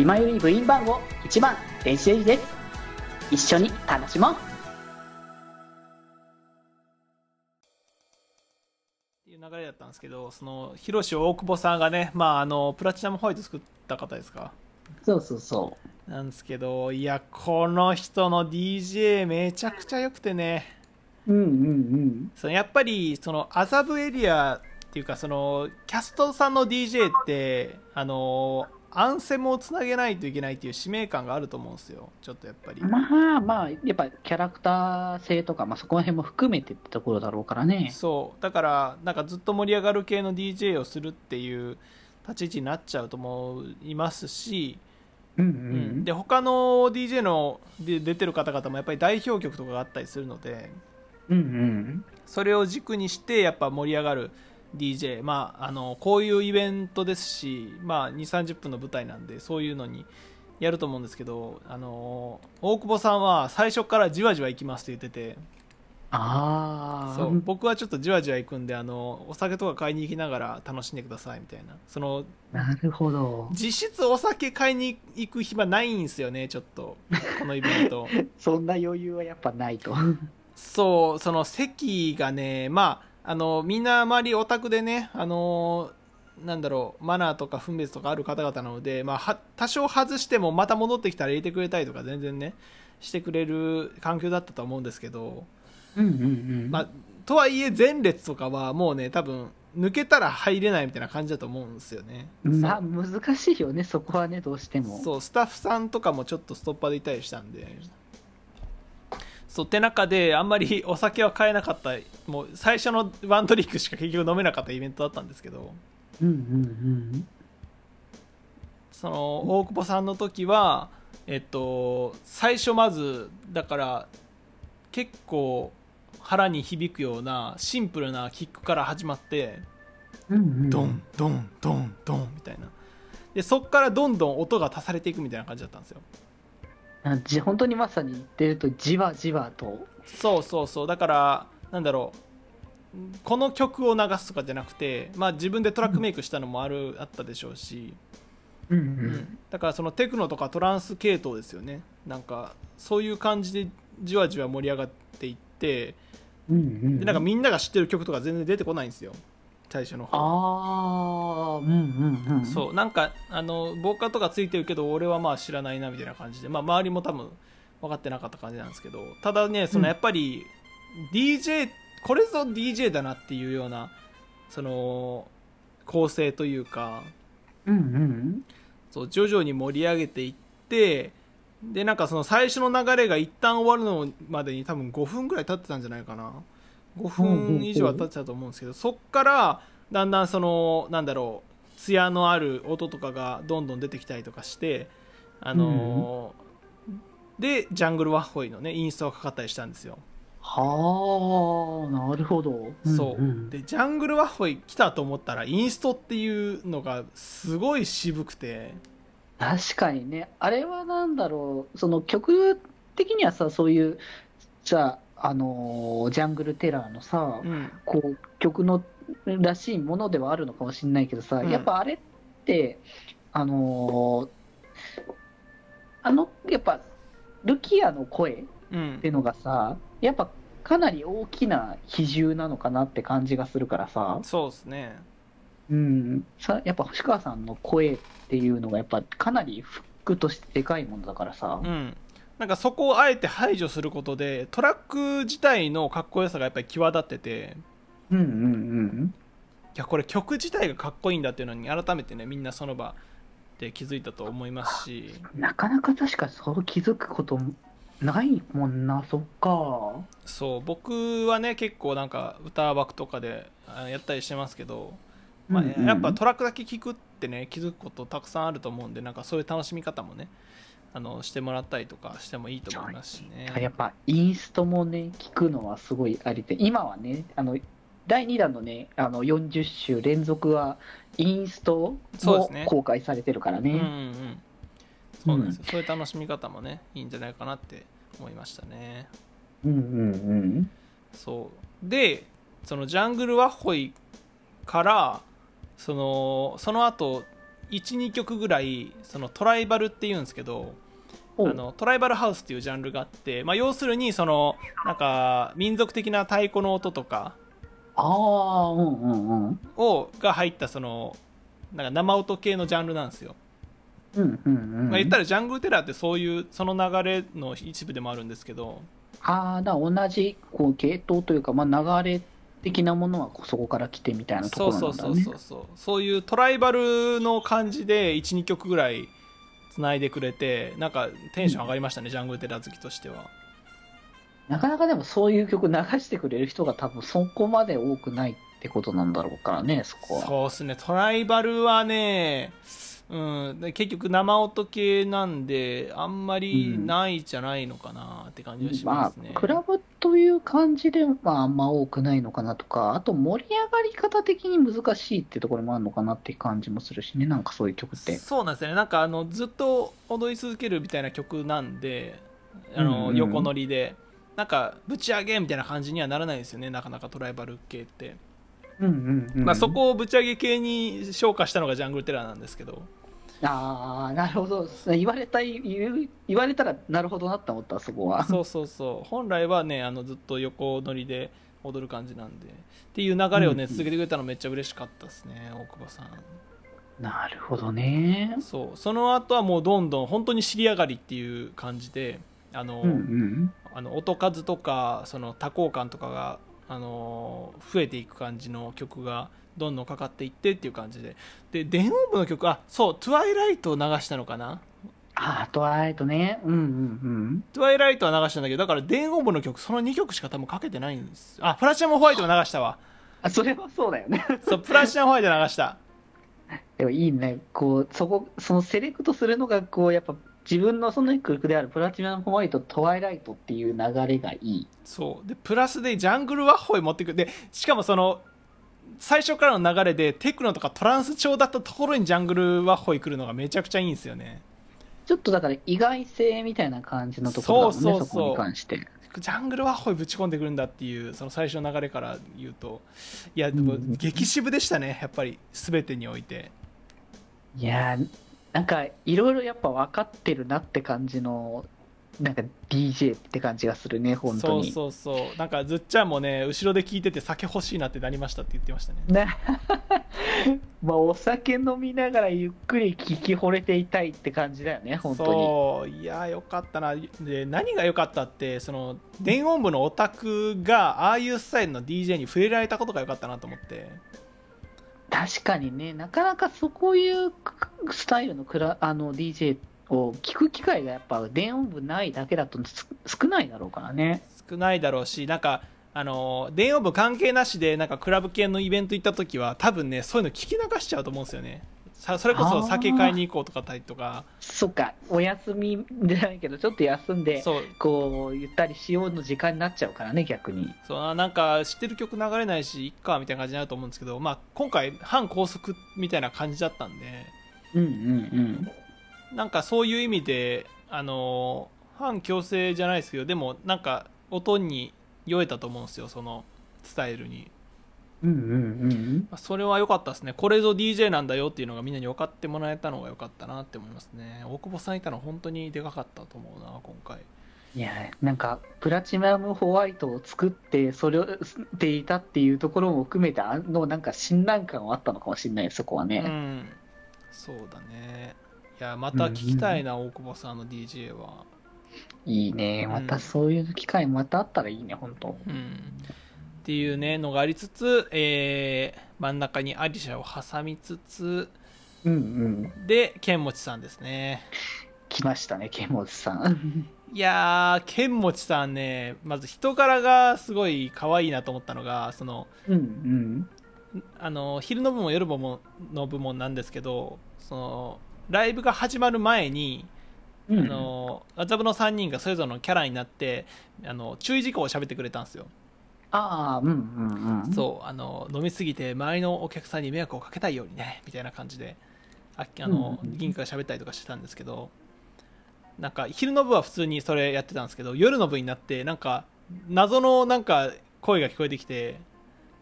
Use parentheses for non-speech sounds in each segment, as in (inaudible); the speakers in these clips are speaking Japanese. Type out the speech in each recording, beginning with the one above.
今より部員番号1番電子レンジです。一緒に楽しもう。っていう流れだったんですけどそのヒロシ大久保さんがねまああのプラチナムホワイト作った方ですか？そうそうそなんですけどいやこの人の DJ めちゃくちゃ良くてね。ううんうんうん。そのやっぱりその麻布エリアっていうかそのキャストさんの DJ ってあのアンセムをつなげないといけないっていう使命感があると思うんですよ。ちょっとやっぱり。まあまあやっぱキャラクター性とか、まあ、そこら辺も含めてってところだろうからね。そう。だからなんかずっと盛り上がる系の DJ をするっていう立ち位置になっちゃうと思いますし、うんううん。んで他の DJ ので出てる方々もやっぱり代表曲とかがあったりするので。うんうん。それを軸にしてやっぱ盛り上がる DJ まああのこういうイベントですし、まあ、2 3 0分の舞台なんでそういうのにやると思うんですけどあの大久保さんは最初からじわじわ行きますって言ってて。ああそう。僕はちょっとじわじわ行くんであのお酒とか買いに行きながら楽しんでくださいみたいな。そのなるほど。実質お酒買いに行く暇ないんですよねちょっと。このイベント。(laughs) そんな余裕はやっぱないと。そうその席がねまああのみんな周りオタクでねあのなんだろうマナーとか分別とかある方々なので、まあ、は多少外してもまた戻ってきたら入れてくれたりとか全然ねしてくれる環境だったと思うんですけど、うんうんうん。まあ、とはいえ前列とかはもうね多分抜けたら入れないみたいな感じだと思うんですよね。まあ難しいよねそこはねどうしても。そうスタッフさんとかもちょっとストッパーでいたりしたんでそうって中であんまりお酒は買えなかった。もう最初のワンドリンクしか結局飲めなかったイベントだったんですけど。うんうんその大久保さんの時はえっと最初まずだから結構腹に響くようなシンプルなキックから始まってうんうんうん。ドンドンドンドンみたいな。でそっからどんどん音が足されていくみたいな感じだったんですよ本当にまさに言ってるとじわじわと。そうそうそう。だからなんだろう。この曲を流すとかじゃなくて、まあ、自分でトラックメイクしたのもある、あったでしょうし、うんううん。だからそのテクノとかトランス系統ですよね。なんかそういう感じでじわじわ盛り上がっていってうんうん。でなんかみんなが知ってる曲とか全然出てこないんですよ最初の方。ああうんうんうん。そうなんかあのボーカルとかついてるけど俺はまあ知らないなみたいな感じで、まあ、周りも多分分かってなかった感じなんですけどただねそのやっぱり DJ、これぞ DJ だなっていうようなその構成というかうんうん。そう徐々に盛り上げていってでなんかその最初の流れが一旦終わるのまでに多分5分ぐらい経ってたんじゃないかな5分以上は経ってたと思うんですけどそっからだんだんそのなんだろう艶のある音とかがどんどん出てきたりとかしてあのーでジャングルワッホイのねインストがかかったりしたんですよ、はあなるほど。そんう。でジャングルワッホイ来たと思ったらインストっていうのがすごい渋くて。確かにね。あれはなんだろうその曲的にはさそういうじゃああのージャングルテラーのさ、うん。こう曲のらしいものではあるのかもしれないけどさ、うん。やっぱあれってあのーあのやっぱルキアの声うん。っていうのがさやっぱかなり大きな比重なのかなって感じがするからさ、そうですね。うん、さやっぱ星川さんの声っていうのがやっぱかなりフックとしてでかいものだからさ、うん、なんかそこをあえて排除することでトラック自体のかっこよさがやっぱり際立っててうんうんうんいやこれ曲自体がかっこいいんだっていうのに改めてねみんなその場で気づいたと思いますし。なかなか確かそう気づくことないもんなそっか。そう僕はね結構なんか歌枠とかであやったりしてますけど、まあうん。うんやっぱトラックだけ聞くってね気づくことたくさんあると思うんでなんかそういう楽しみ方もねあのしてもらったりとかしてもいいと思いますしね。やっぱインストもね聞くのはすごいありで今はねあの第2弾のねあの40週連続はインストも公開されてるからうんうんうねん。そうなんですよ、そういう楽しみ方もねいいんじゃないかなって思いましたね。うんうんうん。そう。でそのジャングルワッホイからそのその後12曲ぐらいそのトライバルっていうんですけどおあのトライバルハウスっていうジャンルがあって、まあ、要するにそのなんか民族的な太鼓の音とかああ、うんうんうん。をが入ったそのなんか生音系のジャンルなんですよ、うんうんうん。まあ、言ったらジャングルテラーってそういうその流れの一部でもあるんですけどああ、同じこう系統というか、まあ、流れ的なものはそこから来てみたいなところなんだね。そうそうそうそう。そういうトライバルの感じで12曲ぐらいつないでくれてなんかテンション上がりましたね、ジャングルテラー好きとしては。なかなかでもそういう曲流してくれる人が多分そこまで多くないってことなんだろうからね、そこは。そうですね。トライバルはねうん、で結局生音系なんであんまりないじゃないのかなって感じはしまますね、あ、クラブという感じで、まあ、あんま多くないのかなとか、あと盛り上がり方的に難しいってところもあるのかなっていう感じもするしね、なんかそういう曲って。そうなんですねなんかあのずっと踊り続けるみたいな曲なんであの、うんうん横乗りでなんかぶち上げみたいな感じにはならないですよねなかなかトライバル系って、うんうんうん。まあ、そこをぶち上げ系に昇華したのがジャングルテラーなんですけどああ、なるほど。言われたい、言う言われたらなるほどなって思った、そこは。そうそうそう本来はねあのずっと横乗りで踊る感じなんでっていう流れをねうん続けてくれたのめっちゃ嬉しかったですね大久保さんなるほどね。そうその後はもうどんどん本当に尻上がりっていう感じであの、うんうん。あの音数とかその多幸感とかが、あのー増えていく感じの曲がどんどんかかっていってっていう感じでで電音部の曲あそう「トゥワイライト」を流したのかな？ああ、トワイライトね。うんうんトゥワイライトは流したんだけどだから電音部の曲その2曲しか多分かけてないんですあプラチナムホワイトも流したわあ、それはそうだよね。そうプラチナムホワイト流したでもいいね。こう、そこ、そのセレクトするのが、こう、やっぱ自分のその曲であるプラチナムホワイト、トワイライトっていう流れがいい。そうでプラスでジャングルワッホイ持ってくるでしかもその最初からの流れでテクノとかトランス調だったところにジャングルワッホイ来るのがめちゃくちゃいいんですよね。ちょっとだから意外性みたいな感じのところだもんね、そうそうそう。そこに関して。ジャングルワッホイぶち込んでくるんだっていうその最初の流れから言うと。いやでもうん。激渋でしたねやっぱり全てにおいて。いやー、なんか、いろいろやっぱ分かってるなって感じの、なんか DJ って感じがするね、本当そうに。そうそう。なんかずっちゃんもね後ろで聞いてて酒欲しいなってなりましたって言ってましたね。ね (laughs) まあ、お酒飲みながらゆっくり聞き惚れていたいって感じだよね、本当に。そう。いやよかったな。で何が良かったってその電音部のオタクがああいうスタイルの DJ に触れられたことが良かったなと思って。確かにね、なかなかそういうスタイルのクラあの DJ を聞く機会がやっぱ電音部ないだけだとす少ないだろうからね。少ないだろうしなんかあの電音部関係なしでなんかクラブ系のイベント行った時は多分ねそういうの聞き流しちゃうと思うんですよね。さそれこそ酒買いに行こうとかたりとか。そっか、お休みじゃないけど、ちょっと休んで、そう。こう、ゆったりしようの時間になっちゃうからね、逆に。そうあなんか知ってる曲流れないしいっかみたいな感じになると思うんですけど、まあ、今回反高速みたいな感じだったんで。うんうんなんかそういう意味であの反強制じゃないですけどでもなんか音に酔えたと思うんですよそのスタイルに、うん。うんうんそれは良かったですね。これぞ DJ なんだよっていうのがみんなに分かってもらえたのが良かったなって思いますね。大久保さんいたの本当にでかかったと思うな今回。いや、なんか、プラチナムホワイトを作って、それを吸っていたっていうところも含めて、あの、なんか、信頼感はあったのかもしれない、そこはうね。ん。そうだねいやまた聞きたいな、大久保さんの DJ はいいね。うんまたそういう機会またあったらいいね、本当うんっていうねのがありつつ、えー真ん中にアリシャを挟みつつうんうん。で剣持さんですね来ましたね、ケモズさん。(laughs) いやー剣持さんねまず人柄がすごい可愛いなと思ったのがそのうんうん。あの昼の部門夜部門の部門なんですけどそのライブが始まる前に、うん、あの麻布の3人がそれぞれのキャラになってあの注意事項を喋ってくれたんですよああ、うんうんうん。そうあの飲みすぎて周りのお客さんに迷惑をかけたいようにねみたいな感じでああの、うん銀貨が喋ったりとかしてたんですけどなんか昼の部は普通にそれやってたんですけど夜の部になってなんか謎のなんか声が聞こえてきて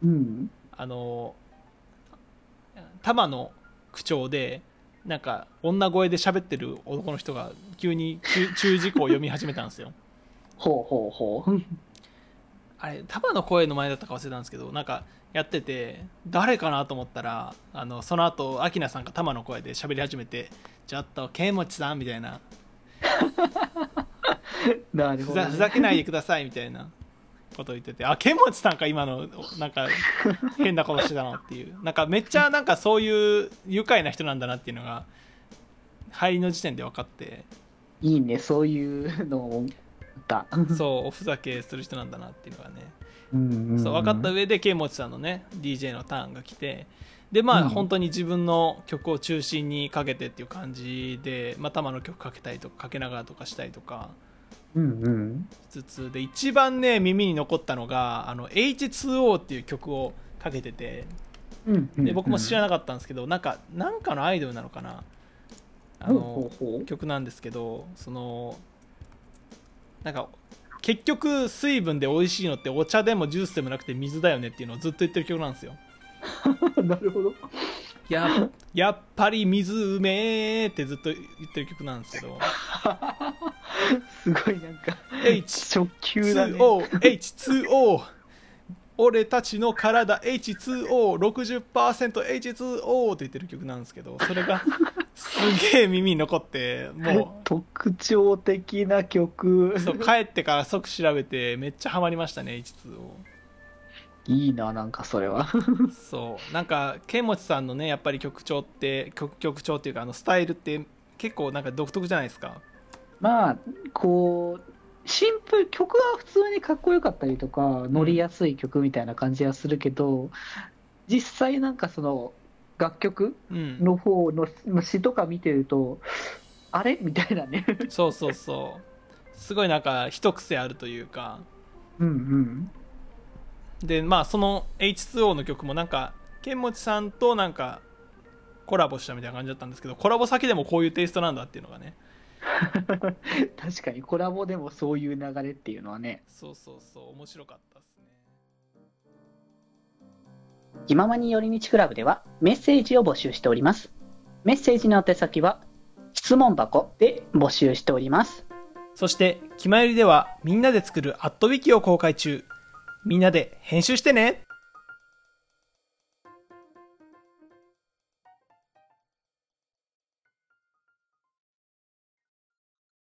うん。あの玉の口調でなんか女声で喋ってる男の人が急に注 (laughs) 注意事項を読み始めたんですよほうほうほう。(laughs) あれ束の声の前だったか忘れたんですけどなんかやってて誰かなと思ったらあのその後アキナさんが玉の声で喋り始めて「ちょっとケンモチさん」みたいなふ (laughs) なるほど、ね。ざふざけないでくださいみたいなことを言っててあケンモチさんか今のなんか変なことしてたのっていう。なんかめっちゃなんかそういう愉快な人なんだなっていうのが入りの時点で分かって。いいね、そういうのをだ。そうおふざけする人なんだなっていうのがね。うんうんそう分かった上でケンモチさんのね DJ のターンが来てでまあ、うん。本当に自分の曲を中心にかけてっていう感じで、まあ、玉の曲かけたりとかかけながらとかしたりとかうんうん。しつつで一番ね耳に残ったのがあの H2O っていう曲をかけててうんうん。で僕も知らなかったんですけどなんかなんかのアイドルなのかな？あのほう。曲なんですけどそのなんか結局水分で美味しいのってお茶でもジュースでもなくて水だよねっていうのをずっと言ってる曲なんですよ (laughs) なるほど。ややっぱり水うめーってずっと言ってる曲なんですけど (laughs) すごいなんか、H2O 直球だね。H2O 俺たちの体。H2O60%H2O って言ってる曲なんですけどそれがすげえ耳に残っても特徴的な曲。うそう帰ってから即調べてめっちゃハマりましたね H2O いいななんかそれは。そう。なんかケンモチさんのねやっぱり曲調って曲曲調っていうかあのスタイルって結構なんか独特じゃないですかまあこうシンプル曲は普通にかっこよかったりとか乗りやすい曲みたいな感じはするけど、実際なんかその楽曲うん。の方のの詩とか見てるとあれ？みたいなね。そうそうそう。すごいなんか一癖あるというか。うんうん。でまあその H2O の曲もなんかケンモチさんとなんかコラボしたみたいな感じだったんですけどコラボ先でもこういうテイストなんだっていうのがね (laughs) 確かにコラボでもそういう流れっていうのはね。そうそうそう面白かったですね。気ままに寄り道クラブではメッセージを募集しております。メッセージの宛先は質問箱で募集しております。そして「きまより」ではみんなで作るアットウィキを公開中。みんなで編集してね